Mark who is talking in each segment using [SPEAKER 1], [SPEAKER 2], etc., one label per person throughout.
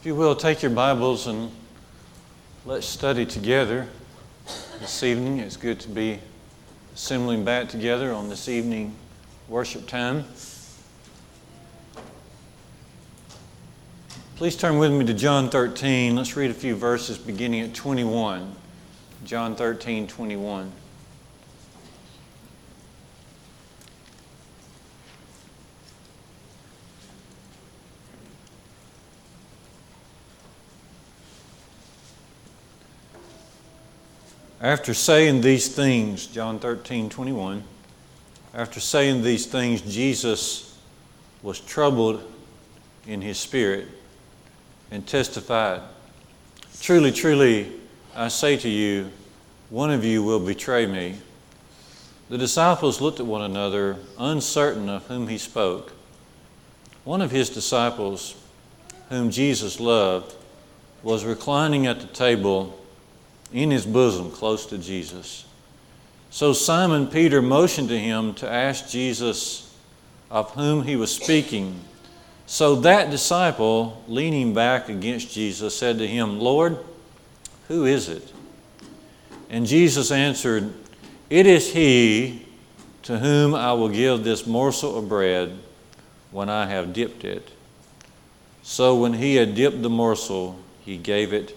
[SPEAKER 1] If you will, take your Bibles and let's study together this evening. It's good to be assembling back together on this evening worship time. Please turn with me to John 13. Let's read a few verses beginning at 21. John 13, 21. After saying these things, John 13, 21, after saying these things, Jesus was troubled in his spirit and testified, Truly, truly, I say to you, one of you will betray me. The disciples looked at one another, uncertain of whom he spoke. One of his disciples, whom Jesus loved, was reclining at the table in his bosom close to Jesus. So Simon Peter motioned to him to ask Jesus of whom he was speaking. So that disciple, leaning back against Jesus, said to him, Lord, who is it? And Jesus answered, It is he to whom I will give this morsel of bread when I have dipped it. So when he had dipped the morsel, he gave it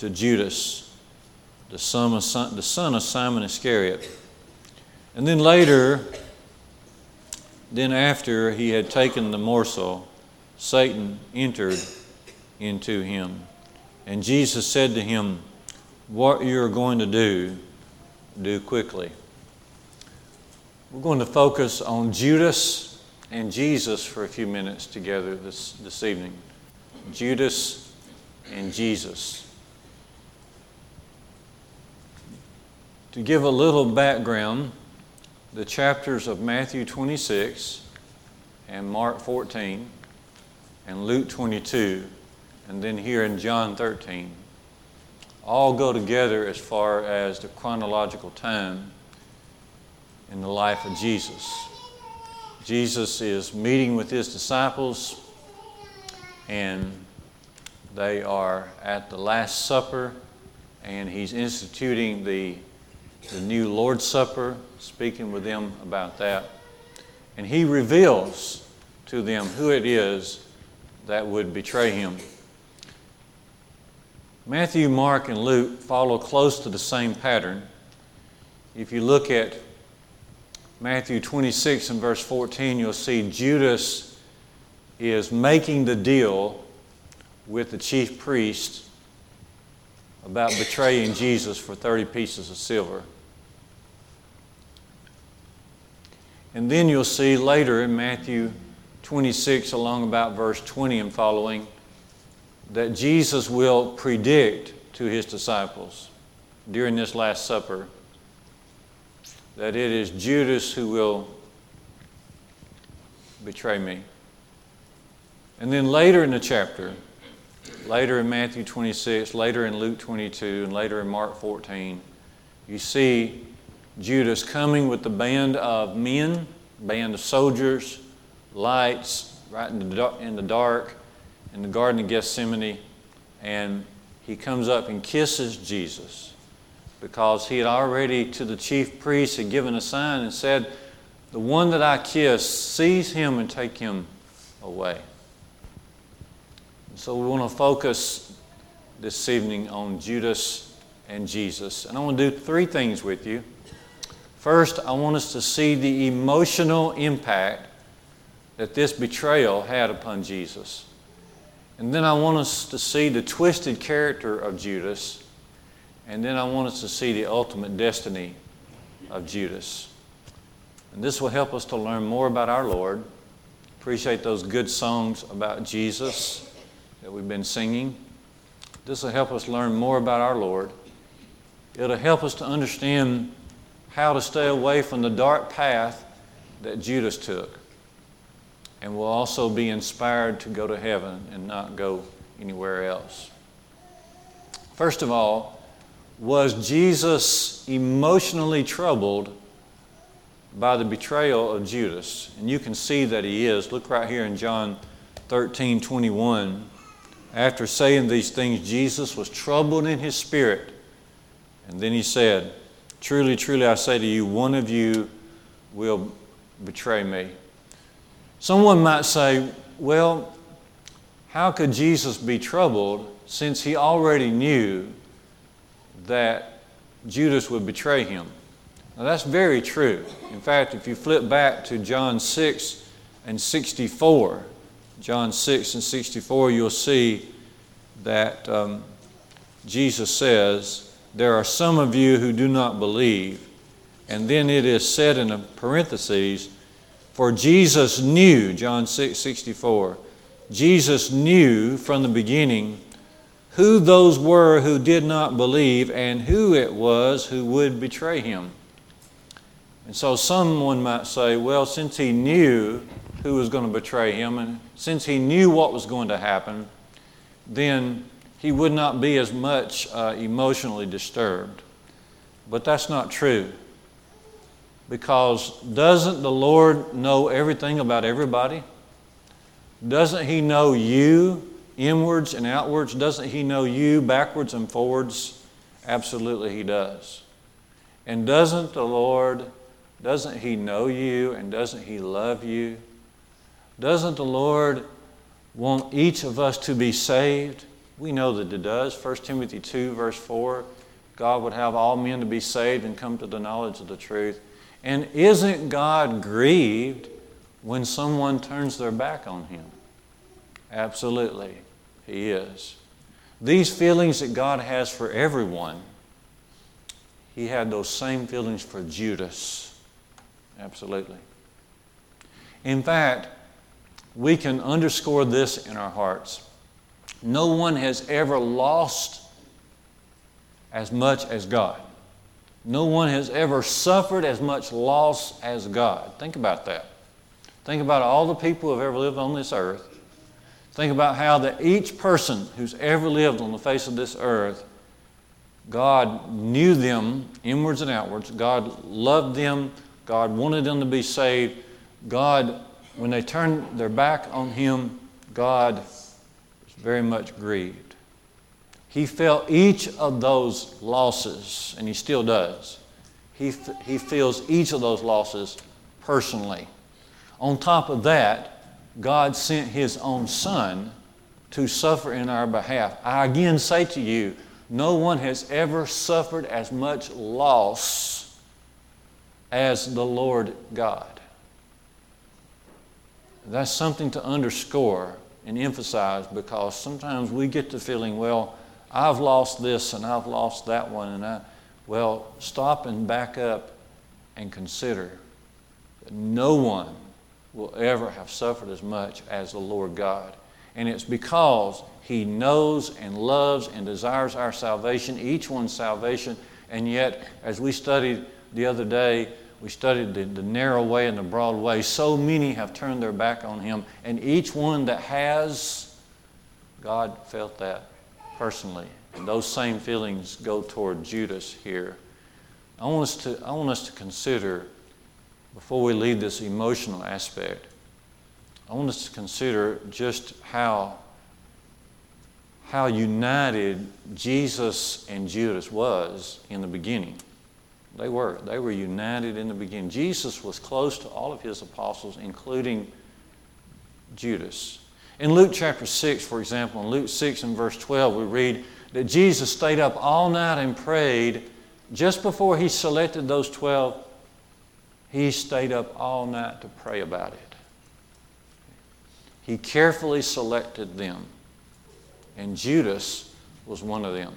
[SPEAKER 1] to Judas, the son of, Simon Iscariot. And then later, then after he had taken the morsel, Satan entered into him. And Jesus said to him, What you're going to do, do quickly. We're going to focus on Judas and Jesus for a few minutes together this, this evening. Judas and Jesus. To give a little background, the chapters of Matthew 26 and Mark 14 and Luke 22 and then here in John 13 all go together as far as the chronological time in the life of Jesus. Jesus is meeting with his disciples and they are at the Last Supper and he's instituting the the new Lord's Supper, speaking with them about that. And he reveals to them who it is that would betray him. Matthew, Mark, and Luke follow close to the same pattern. If you look at Matthew 26 and verse 14, you'll see Judas is making the deal with the chief priest about betraying Jesus for 30 pieces of silver. And then you'll see later in Matthew 26, along about verse 20 and following, that Jesus will predict to his disciples during this Last Supper that it is Judas who will betray me. And then later in the chapter, later in Matthew 26, later in Luke 22, and later in Mark 14, you see Judas coming with the band of men, band of soldiers, lights, right in the, in the dark, in the Garden of Gethsemane, and he comes up and kisses Jesus because he had already to the chief priest had given a sign and said, The one that I kiss, seize him and take him away. So we want to focus this evening on Judas and Jesus. And I want to do three things with you. First, I want us to see the emotional impact that this betrayal had upon Jesus. And then I want us to see the twisted character of Judas. And then I want us to see the ultimate destiny of Judas. And this will help us to learn more about our Lord. Appreciate those good songs about Jesus that we've been singing. This will help us learn more about our Lord. It'll help us to understand how to stay away from the dark path that Judas took. And we'll also be inspired to go to heaven and not go anywhere else. First of all, was Jesus emotionally troubled by the betrayal of Judas? And you can see that he is. Look right here in John 13 21. After saying these things, Jesus was troubled in his spirit. And then he said, Truly, truly, I say to you, one of you will betray me. Someone might say, Well, how could Jesus be troubled since he already knew that Judas would betray him? Now, that's very true. In fact, if you flip back to John 6 and 64, John 6 and 64, you'll see that um, Jesus says, There are some of you who do not believe. And then it is said in a parentheses, For Jesus knew, John 6 64, Jesus knew from the beginning who those were who did not believe and who it was who would betray him. And so someone might say, well, since he knew who was going to betray him, and since he knew what was going to happen, then he would not be as much uh, emotionally disturbed. But that's not true. Because doesn't the Lord know everything about everybody? Doesn't He know you inwards and outwards? Doesn't He know you backwards and forwards? Absolutely, He does. And doesn't the Lord, doesn't He know you and doesn't He love you? Doesn't the Lord want each of us to be saved? We know that it does. 1 Timothy 2, verse 4 God would have all men to be saved and come to the knowledge of the truth. And isn't God grieved when someone turns their back on Him? Absolutely, He is. These feelings that God has for everyone, He had those same feelings for Judas. Absolutely. In fact, we can underscore this in our hearts. No one has ever lost as much as God. No one has ever suffered as much loss as God. Think about that. Think about all the people who have ever lived on this earth. Think about how that each person who's ever lived on the face of this earth, God knew them inwards and outwards. God loved them. God wanted them to be saved. God when they turned their back on him, God was very much grieved. He felt each of those losses, and he still does. He, he feels each of those losses personally. On top of that, God sent his own son to suffer in our behalf. I again say to you, no one has ever suffered as much loss as the Lord God. That's something to underscore and emphasize because sometimes we get the feeling, well, I've lost this and I've lost that one, and I, well, stop and back up and consider that no one will ever have suffered as much as the Lord God. And it's because He knows and loves and desires our salvation, each one's salvation, and yet, as we studied the other day, we studied the, the narrow way and the broad way. So many have turned their back on him, and each one that has, God felt that personally. And those same feelings go toward Judas here. I want us to, I want us to consider, before we leave this emotional aspect, I want us to consider just how, how united Jesus and Judas was in the beginning. They were. They were united in the beginning. Jesus was close to all of his apostles, including Judas. In Luke chapter 6, for example, in Luke 6 and verse 12, we read that Jesus stayed up all night and prayed. Just before he selected those 12, he stayed up all night to pray about it. He carefully selected them, and Judas was one of them.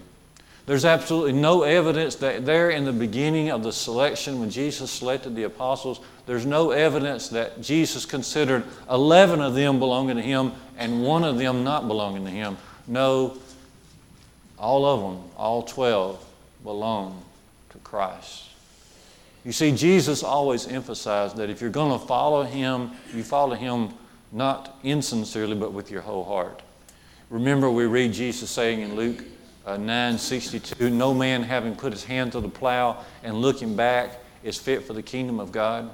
[SPEAKER 1] There's absolutely no evidence that there in the beginning of the selection, when Jesus selected the apostles, there's no evidence that Jesus considered 11 of them belonging to him and one of them not belonging to him. No, all of them, all 12, belong to Christ. You see, Jesus always emphasized that if you're going to follow him, you follow him not insincerely, but with your whole heart. Remember, we read Jesus saying in Luke uh, 962 no man having put his hand to the plow and looking back is fit for the kingdom of god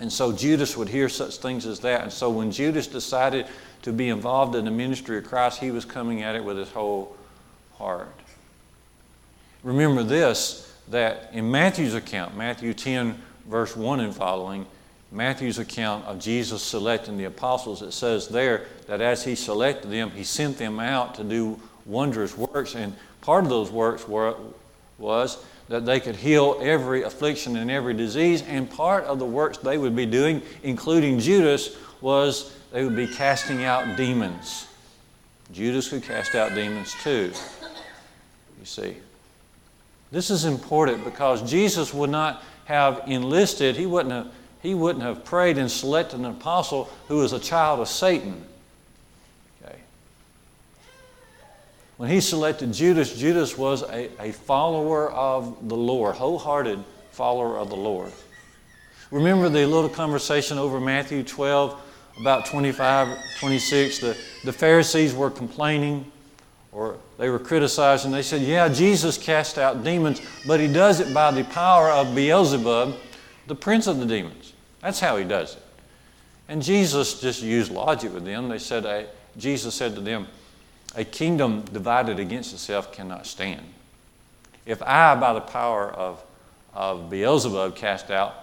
[SPEAKER 1] And so Judas would hear such things as that. And so when Judas decided to be involved in the ministry of Christ, he was coming at it with his whole heart. Remember this that in Matthew's account, Matthew 10, verse 1 and following, Matthew's account of Jesus selecting the apostles, it says there that as he selected them, he sent them out to do wondrous works. And part of those works were, was that they could heal every affliction and every disease. And part of the works they would be doing, including Judas, was they would be casting out demons. Judas could cast out demons too, you see. This is important because Jesus would not have enlisted, he wouldn't have, he wouldn't have prayed and selected an apostle who was a child of Satan. When he selected Judas, Judas was a, a follower of the Lord, wholehearted follower of the Lord. Remember the little conversation over Matthew 12, about 25, 26? The, the Pharisees were complaining or they were criticizing. They said, Yeah, Jesus cast out demons, but he does it by the power of Beelzebub, the prince of the demons. That's how he does it. And Jesus just used logic with them. They said, Jesus said to them, A kingdom divided against itself cannot stand. If I, by the power of, of Beelzebub, cast out,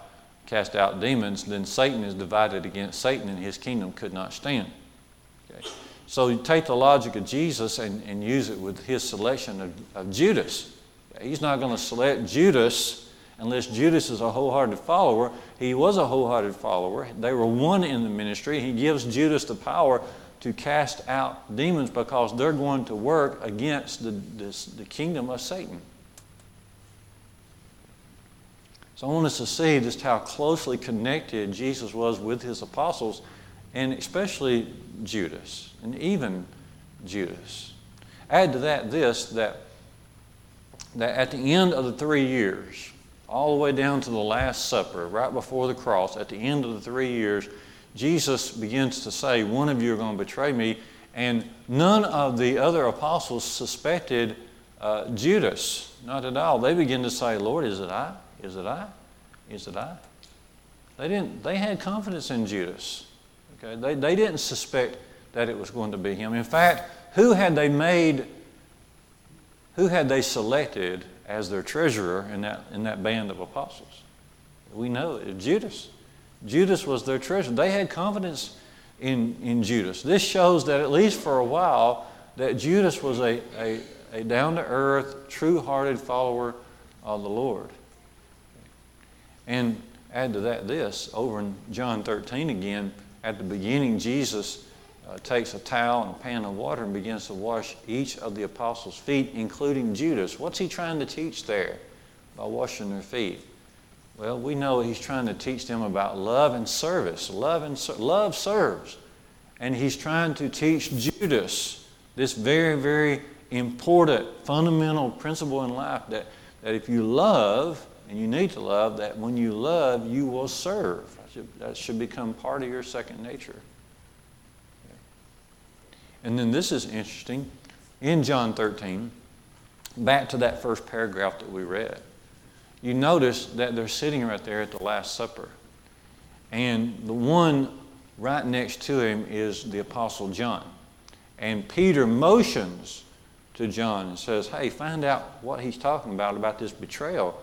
[SPEAKER 1] cast out demons, then Satan is divided against Satan, and his kingdom could not stand. Okay. So you take the logic of Jesus and, and use it with his selection of, of Judas. He's not going to select Judas unless Judas is a wholehearted follower. He was a wholehearted follower. They were one in the ministry. He gives Judas the power to cast out demons because they're going to work against the, this, the kingdom of Satan. So I want us to see just how closely connected Jesus was with his apostles and especially Judas, and even Judas. Add to that this that, that at the end of the three years, all the way down to the Last Supper, right before the cross, at the end of the three years, Jesus begins to say, One of you are going to betray me. And none of the other apostles suspected uh, Judas, not at all. They begin to say, Lord, is it I? Is it I? Is it I? They, didn't, they had confidence in Judas. Okay? They, they didn't suspect that it was going to be him. In fact, who had they made, who had they selected as their treasurer in that, in that band of apostles? We know it, Judas. Judas was their treasurer. They had confidence in, in Judas. This shows that at least for a while, that Judas was a, a, a down to earth, true hearted follower of the Lord. And add to that this, over in John 13 again, at the beginning, Jesus uh, takes a towel and a pan of water and begins to wash each of the apostles' feet, including Judas. What's he trying to teach there by washing their feet? Well, we know he's trying to teach them about love and service. Love and ser- love serves, and he's trying to teach Judas this very, very important fundamental principle in life that, that if you love, and you need to love, that when you love, you will serve. That should become part of your second nature. And then this is interesting. In John 13, back to that first paragraph that we read, you notice that they're sitting right there at the Last Supper. And the one right next to him is the Apostle John. And Peter motions to John and says, Hey, find out what he's talking about, about this betrayal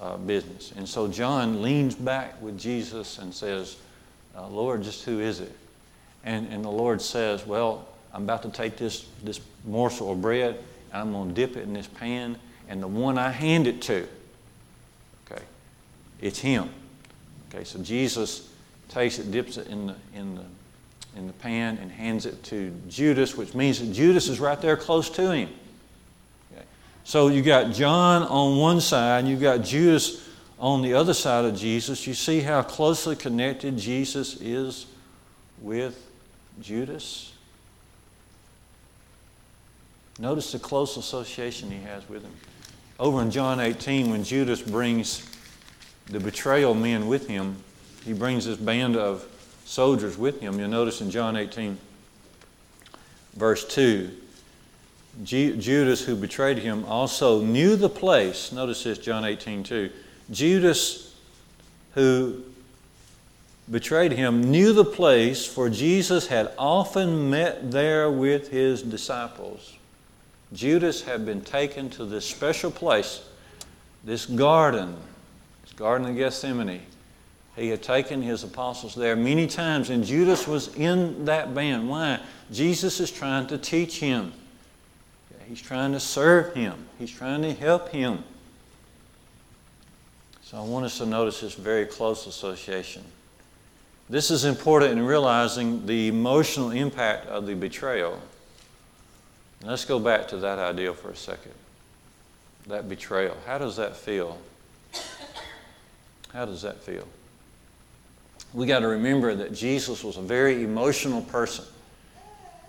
[SPEAKER 1] uh, business. And so John leans back with Jesus and says, uh, Lord, just who is it? And, and the Lord says, Well, I'm about to take this, this morsel of bread and I'm going to dip it in this pan, and the one I hand it to, it's him. Okay, so Jesus takes it, dips it in the, in the, in the pan, and hands it to Judas, which means that Judas is right there close to him. Okay. So you got John on one side, you got Judas on the other side of Jesus. You see how closely connected Jesus is with Judas? Notice the close association he has with him. Over in John 18, when Judas brings the betrayal men with him, he brings this band of soldiers with him. You'll notice in John 18, verse 2, Judas, who betrayed him, also knew the place. Notice this, John 18, 2. Judas, who betrayed him knew the place, for Jesus had often met there with his disciples. Judas had been taken to this special place, this garden, Garden of Gethsemane. He had taken his apostles there many times, and Judas was in that band. Why? Jesus is trying to teach him. He's trying to serve him. He's trying to help him. So I want us to notice this very close association. This is important in realizing the emotional impact of the betrayal. Let's go back to that idea for a second. That betrayal. How does that feel? How does that feel? We got to remember that Jesus was a very emotional person.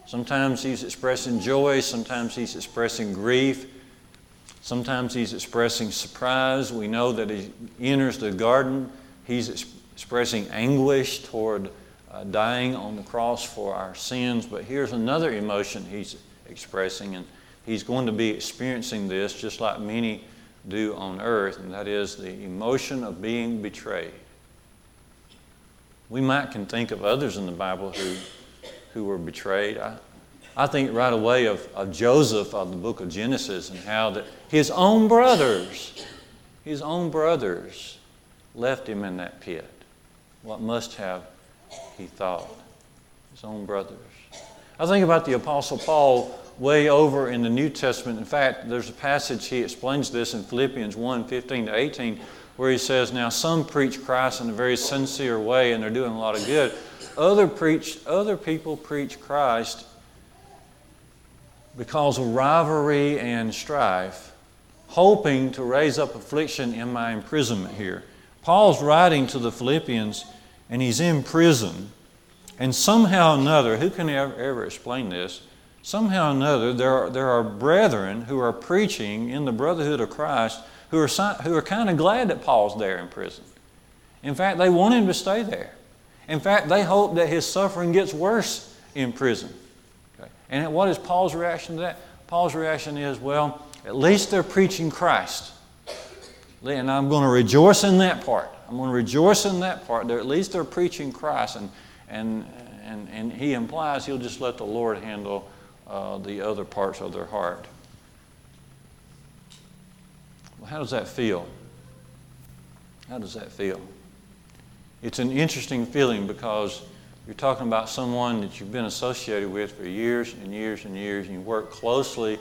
[SPEAKER 1] Sometimes he's expressing joy, sometimes he's expressing grief, sometimes he's expressing surprise. We know that he enters the garden, he's expressing anguish toward uh, dying on the cross for our sins. But here's another emotion he's expressing, and he's going to be experiencing this just like many do on earth, and that is the emotion of being betrayed. We might can think of others in the Bible who, who were betrayed. I, I think right away of, of Joseph of the book of Genesis and how that his own brothers, his own brothers left him in that pit. What must have he thought? His own brothers. I think about the Apostle Paul way over in the New Testament. In fact, there's a passage he explains this in Philippians 1 15 to 18, where he says, Now some preach Christ in a very sincere way and they're doing a lot of good. Other, preach, other people preach Christ because of rivalry and strife, hoping to raise up affliction in my imprisonment here. Paul's writing to the Philippians and he's in prison. And somehow or another, who can ever, ever explain this? Somehow or another, there are, there are brethren who are preaching in the brotherhood of Christ who are, who are kind of glad that Paul's there in prison. In fact, they want him to stay there. In fact, they hope that his suffering gets worse in prison. Okay? And what is Paul's reaction to that? Paul's reaction is, well, at least they're preaching Christ. And I'm going to rejoice in that part. I'm going to rejoice in that part. They're, at least they're preaching Christ. And, and, and, and he implies he'll just let the Lord handle uh, the other parts of their heart. Well, how does that feel? How does that feel? It's an interesting feeling because you're talking about someone that you've been associated with for years and years and years, and you work closely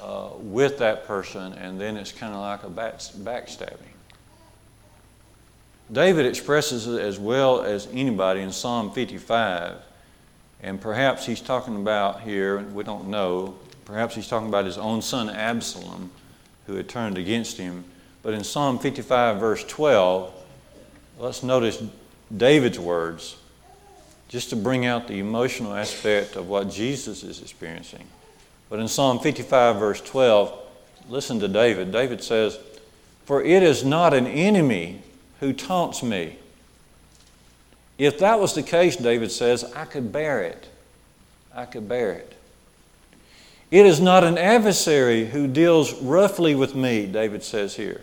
[SPEAKER 1] uh, with that person, and then it's kind of like a back, backstabbing. David expresses it as well as anybody in Psalm 55. And perhaps he's talking about here, we don't know, perhaps he's talking about his own son Absalom, who had turned against him. But in Psalm 55, verse 12, let's notice David's words, just to bring out the emotional aspect of what Jesus is experiencing. But in Psalm 55, verse 12, listen to David. David says, For it is not an enemy who taunts me. If that was the case, David says, I could bear it. I could bear it. It is not an adversary who deals roughly with me, David says here.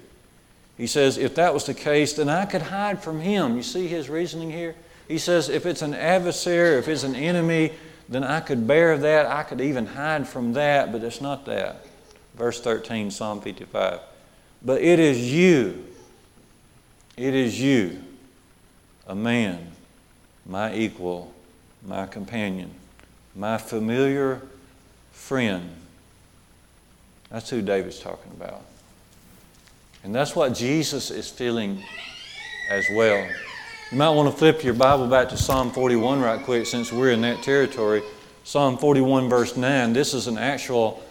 [SPEAKER 1] He says, if that was the case, then I could hide from him. You see his reasoning here? He says, if it's an adversary, if it's an enemy, then I could bear that. I could even hide from that, but it's not that. Verse 13, Psalm 55. But it is you, it is you, a man, my equal, my companion, my familiar friend. That's who David's talking about. And that's what Jesus is feeling as well. You might want to flip your Bible back to Psalm 41 right quick since we're in that territory. Psalm 41, verse 9. This is an actual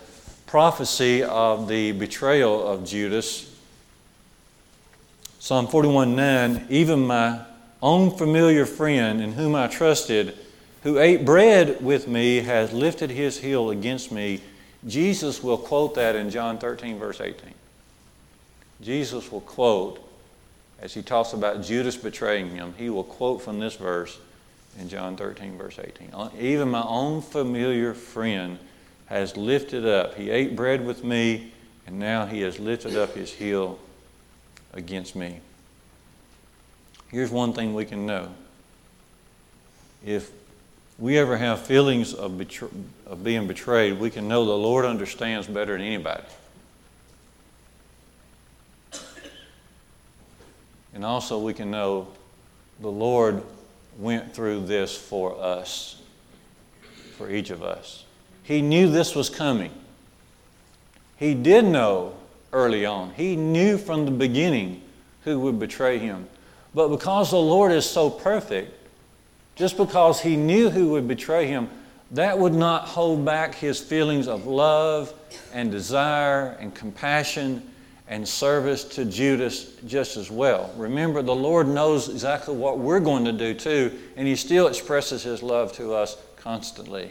[SPEAKER 1] prophecy of the betrayal of Judas. Psalm 41, 9. Even my own familiar friend in whom I trusted, who ate bread with me, has lifted his heel against me. Jesus will quote that in John 13, verse 18. Jesus will quote as he talks about Judas betraying him, he will quote from this verse in John 13, verse 18. Uh, even my own familiar friend has lifted up. He ate bread with me, and now he has lifted up his heel against me. Here's one thing we can know if we ever have feelings of, betray- of being betrayed, we can know the Lord understands better than anybody. And also, we can know the Lord went through this for us, for each of us. He knew this was coming. He did know early on, He knew from the beginning who would betray Him. But because the Lord is so perfect, just because He knew who would betray Him, that would not hold back His feelings of love and desire and compassion and service to Judas just as well. Remember, the Lord knows exactly what we're going to do too, and He still expresses His love to us constantly.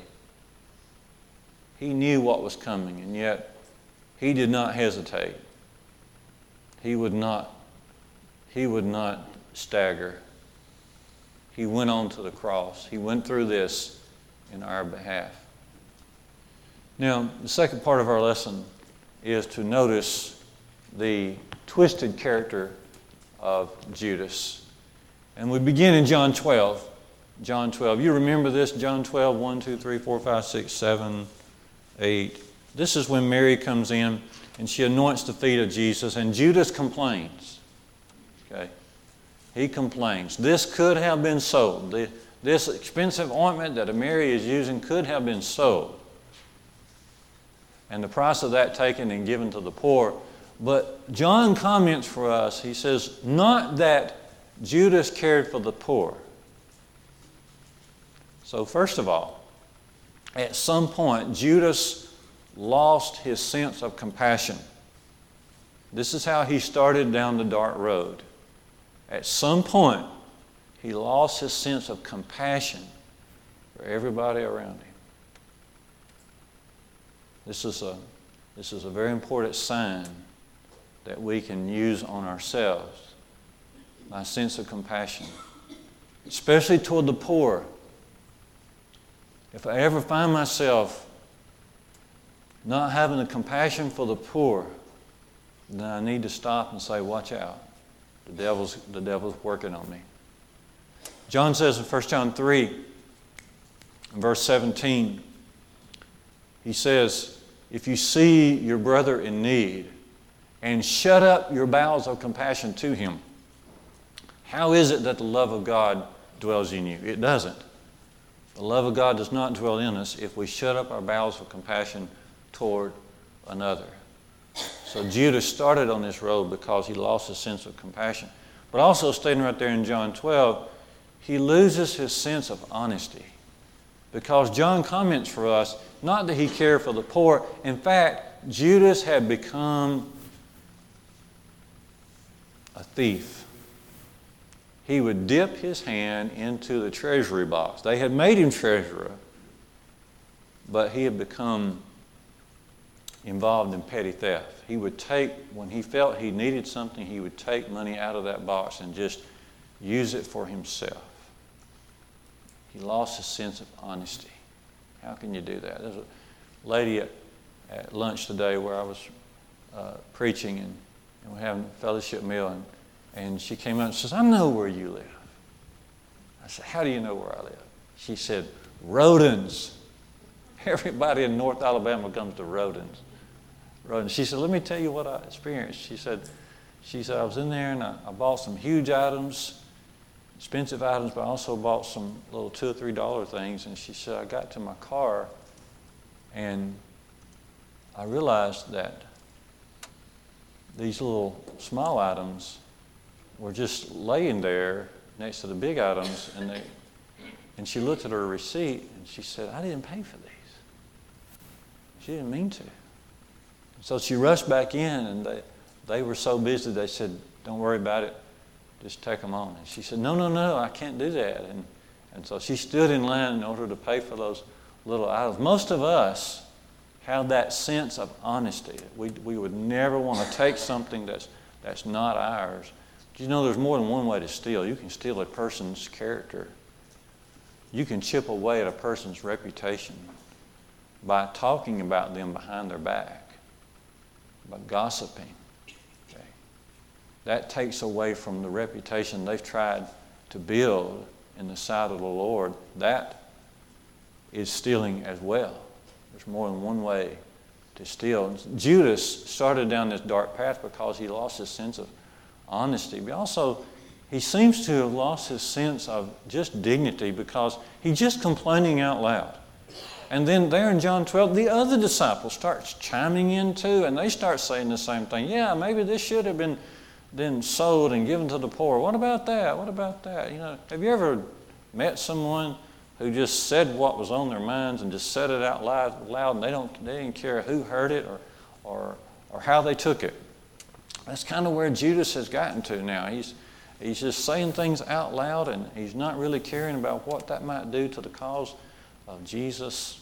[SPEAKER 1] He knew what was coming, and yet He did not hesitate. He would not, he would not stagger. He went on to the cross. He went through this in our behalf. Now, the second part of our lesson is to notice the twisted character of Judas. And we begin in John 12. John 12. You remember this? John 12, 1, 2, 3, 4, 5, 6, 7, 8. This is when Mary comes in and she anoints the feet of Jesus, and Judas complains. Okay? He complains. This could have been sold. This expensive ointment that Mary is using could have been sold. And the price of that taken and given to the poor but John comments for us, he says, not that Judas cared for the poor. So, first of all, at some point, Judas lost his sense of compassion. This is how he started down the dark road. At some point, he lost his sense of compassion for everybody around him. This is a, this is a very important sign that we can use on ourselves. My sense of compassion, especially toward the poor. If I ever find myself not having the compassion for the poor, then I need to stop and say, Watch out. The devil's, the devil's working on me. John says in 1 John 3, verse 17, he says, If you see your brother in need, and shut up your bowels of compassion to him. How is it that the love of God dwells in you? It doesn't. The love of God does not dwell in us if we shut up our bowels of compassion toward another. So Judas started on this road because he lost his sense of compassion. But also, stating right there in John 12, he loses his sense of honesty. Because John comments for us not that he cared for the poor. In fact, Judas had become a thief, he would dip his hand into the treasury box. They had made him treasurer, but he had become involved in petty theft. He would take, when he felt he needed something, he would take money out of that box and just use it for himself. He lost his sense of honesty. How can you do that? There's a lady at, at lunch today where I was uh, preaching, and and we're having a fellowship meal, and, and she came up and says, I know where you live. I said, How do you know where I live? She said, Rodens. Everybody in North Alabama comes to Rodens. Rodens. She said, Let me tell you what I experienced. She said, she said, I was in there and I, I bought some huge items, expensive items, but I also bought some little two or three dollar things. And she said, I got to my car and I realized that these little small items were just laying there next to the big items, and they, and she looked at her receipt and she said, "I didn't pay for these." She didn't mean to. So she rushed back in, and they, they were so busy. They said, "Don't worry about it. Just take them on." And she said, "No, no, no, I can't do that." And and so she stood in line in order to pay for those little items. Most of us have that sense of honesty. We, we would never want to take something that's, that's not ours. you know there's more than one way to steal? You can steal a person's character. You can chip away at a person's reputation by talking about them behind their back, by gossiping. Okay? That takes away from the reputation they've tried to build in the sight of the Lord, that is stealing as well. There's more than one way to steal. Judas started down this dark path because he lost his sense of honesty, but also he seems to have lost his sense of just dignity because he's just complaining out loud. And then there in John 12, the other disciples start chiming in too, and they start saying the same thing. Yeah, maybe this should have been then sold and given to the poor. What about that? What about that? You know, have you ever met someone who just said what was on their minds and just said it out loud, loud and they don't they didn't care who heard it or or or how they took it? That's kind of where Judas has gotten to now. He's he's just saying things out loud and he's not really caring about what that might do to the cause of Jesus.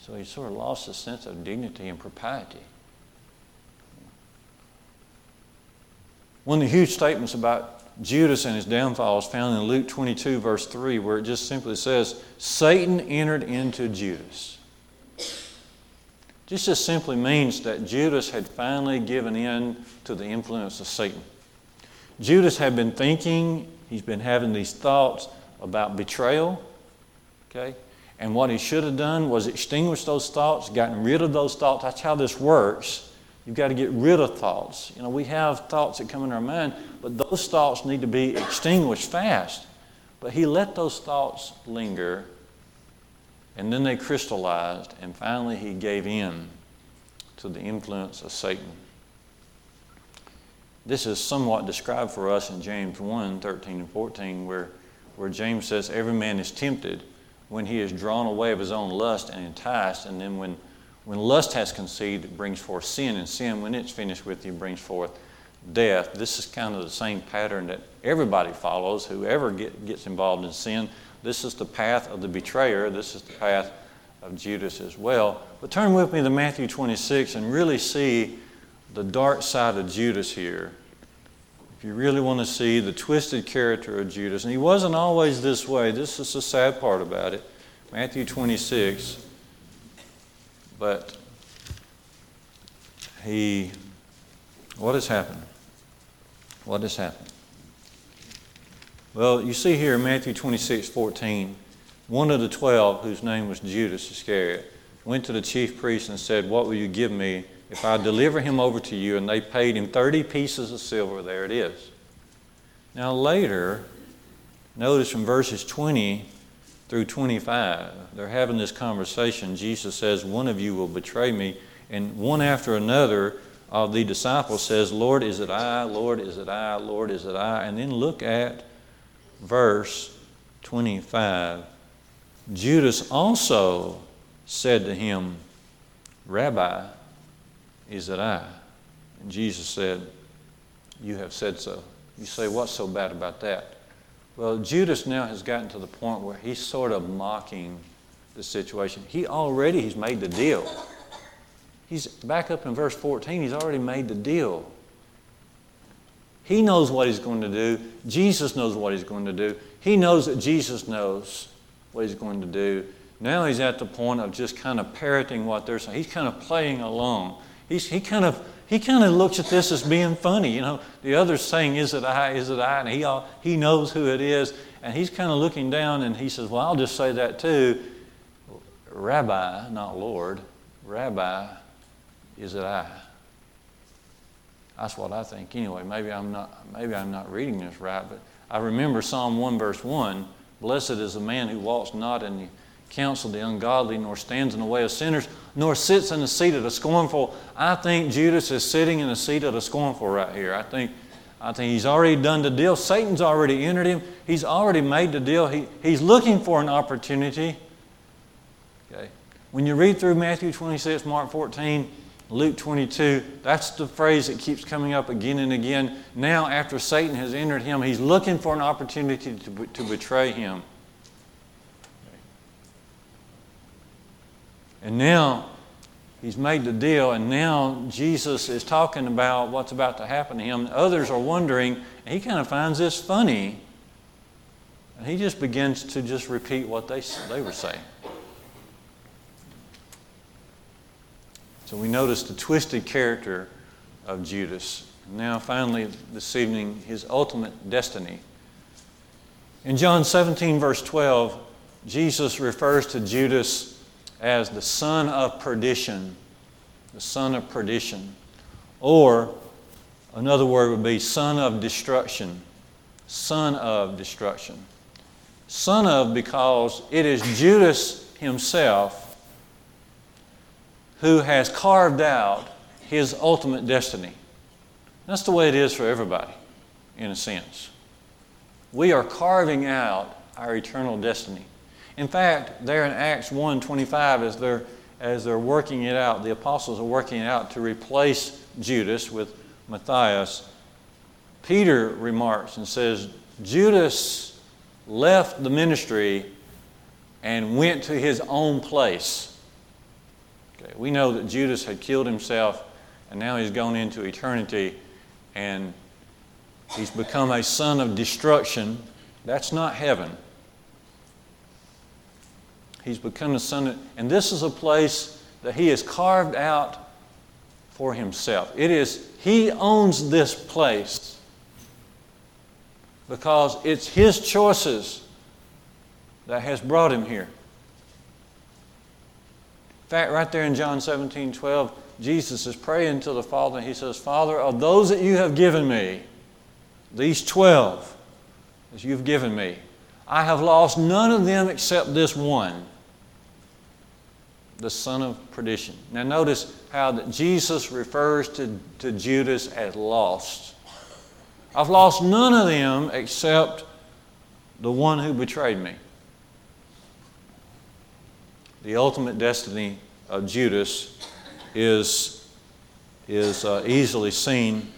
[SPEAKER 1] So he sort of lost his sense of dignity and propriety. One of the huge statements about Judas and his downfall is found in Luke 22, verse 3, where it just simply says, Satan entered into Judas. This just simply means that Judas had finally given in to the influence of Satan. Judas had been thinking, he's been having these thoughts about betrayal, okay? And what he should have done was extinguish those thoughts, gotten rid of those thoughts. That's how this works. You've got to get rid of thoughts. You know, we have thoughts that come in our mind, but those thoughts need to be extinguished fast. But he let those thoughts linger, and then they crystallized, and finally he gave in to the influence of Satan. This is somewhat described for us in James 1 13 and 14, where, where James says, Every man is tempted when he is drawn away of his own lust and enticed, and then when when lust has conceived, it brings forth sin, and sin, when it's finished with you, brings forth death. This is kind of the same pattern that everybody follows, whoever get, gets involved in sin. This is the path of the betrayer. This is the path of Judas as well. But turn with me to Matthew 26 and really see the dark side of Judas here. If you really want to see the twisted character of Judas, and he wasn't always this way, this is the sad part about it. Matthew 26. But he, what has happened? What has happened? Well, you see here in Matthew 26 14, one of the twelve, whose name was Judas Iscariot, went to the chief priests and said, What will you give me if I deliver him over to you? And they paid him 30 pieces of silver. There it is. Now, later, notice from verses 20 through 25. They're having this conversation. Jesus says, One of you will betray me. And one after another of the disciples says, Lord, is it I? Lord, is it I? Lord, is it I? And then look at verse 25. Judas also said to him, Rabbi, is it I? And Jesus said, You have said so. You say, What's so bad about that? Well, Judas now has gotten to the point where he's sort of mocking the situation. He already he's made the deal. He's back up in verse 14, he's already made the deal. He knows what he's going to do. Jesus knows what he's going to do. He knows that Jesus knows what he's going to do. Now he's at the point of just kind of parroting what they're saying. He's kind of playing along. He's, he kind of he kind of looks at this as being funny. You know, the other's saying, Is it I? Is it I? And he, he knows who it is. And he's kind of looking down and he says, Well, I'll just say that too. Rabbi, not Lord, Rabbi, is it I? That's what I think anyway. Maybe I'm not, maybe I'm not reading this right, but I remember Psalm 1, verse 1 Blessed is the man who walks not in the counsel the ungodly, nor stands in the way of sinners, nor sits in the seat of the scornful. I think Judas is sitting in the seat of the scornful right here. I think, I think he's already done the deal. Satan's already entered him. He's already made the deal. He, he's looking for an opportunity. Okay. When you read through Matthew 26, Mark 14, Luke 22, that's the phrase that keeps coming up again and again. Now, after Satan has entered him, he's looking for an opportunity to, to betray him. And now he's made the deal, and now Jesus is talking about what's about to happen to him. Others are wondering, and he kind of finds this funny. And he just begins to just repeat what they, they were saying. So we notice the twisted character of Judas. Now, finally, this evening, his ultimate destiny. In John 17, verse 12, Jesus refers to Judas as the son of perdition. The son of perdition. Or another word would be son of destruction. Son of destruction. Son of because it is Judas himself who has carved out his ultimate destiny. That's the way it is for everybody, in a sense. We are carving out our eternal destiny. In fact, there in Acts 1:25, as they're as they're working it out, the apostles are working it out to replace Judas with Matthias. Peter remarks and says, Judas left the ministry and went to his own place. Okay, we know that Judas had killed himself and now he's gone into eternity and he's become a son of destruction. That's not heaven. He's become a son, of, and this is a place that he has carved out for himself. It is, he owns this place because it's his choices that has brought him here. In fact, right there in John 17 12, Jesus is praying to the Father, and he says, Father, of those that you have given me, these 12 that you've given me, I have lost none of them except this one, the son of perdition. Now, notice how that Jesus refers to, to Judas as lost. I've lost none of them except the one who betrayed me. The ultimate destiny of Judas is, is uh, easily seen.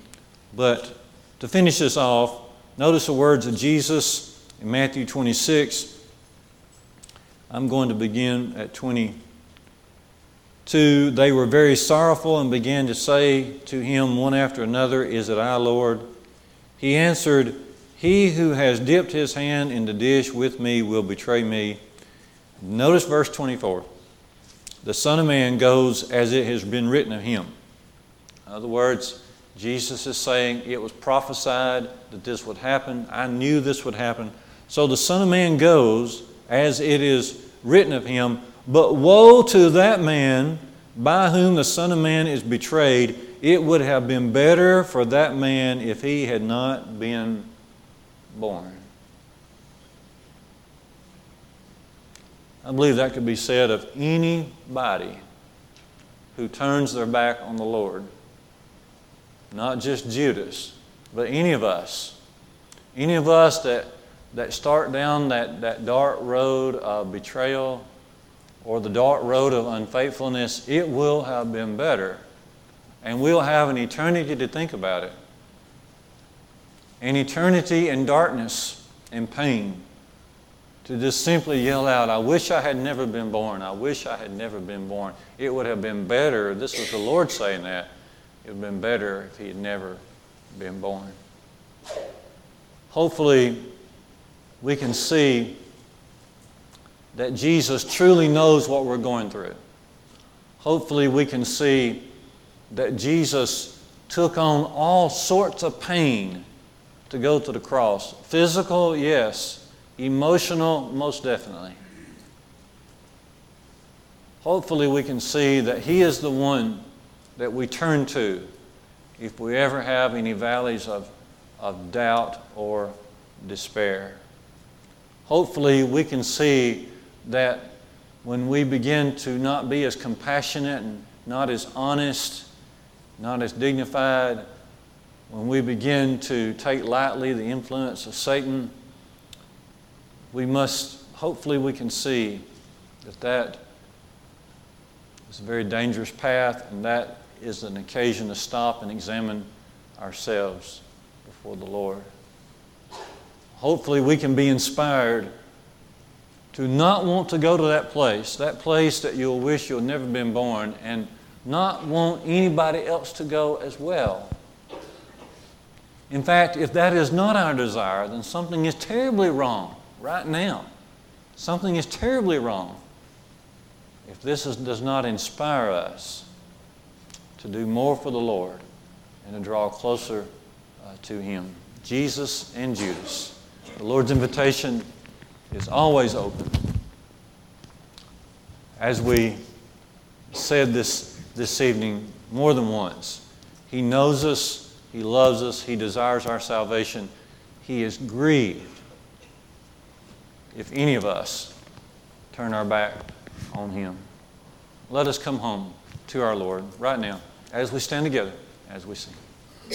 [SPEAKER 1] But to finish this off, notice the words of Jesus in Matthew 26. I'm going to begin at 22. They were very sorrowful and began to say to him one after another, Is it I, Lord? He answered, He who has dipped his hand in the dish with me will betray me. Notice verse 24 the Son of Man goes as it has been written of him. In other words, Jesus is saying it was prophesied that this would happen. I knew this would happen. So the Son of Man goes as it is written of him. But woe to that man by whom the Son of Man is betrayed. It would have been better for that man if he had not been born. I believe that could be said of anybody who turns their back on the Lord. Not just Judas, but any of us. Any of us that, that start down that, that dark road of betrayal or the dark road of unfaithfulness, it will have been better. And we'll have an eternity to think about it. An eternity in darkness and pain to just simply yell out, I wish I had never been born. I wish I had never been born. It would have been better. This was the Lord saying that. It would have been better if He had never been born. Hopefully, we can see that Jesus truly knows what we're going through. Hopefully, we can see that Jesus took on all sorts of pain to go to the cross. Physical, yes Emotional, most definitely. Hopefully, we can see that He is the one that we turn to if we ever have any valleys of, of doubt or despair. Hopefully, we can see that when we begin to not be as compassionate and not as honest, not as dignified, when we begin to take lightly the influence of Satan, we must, hopefully, we can see that that is a very dangerous path, and that is an occasion to stop and examine ourselves before the Lord. Hopefully, we can be inspired to not want to go to that place, that place that you'll wish you'll never been born, and not want anybody else to go as well. In fact, if that is not our desire, then something is terribly wrong right now. Something is terribly wrong if this is, does not inspire us to do more for the Lord and to draw closer uh, to Him. Jesus and Judas. The Lord's invitation is always open. As we said this, this evening more than once, He knows us, He loves us, He desires our salvation. He is grieved if any of us turn our back on Him. Let us come home to our Lord right now as we stand together, as we sing.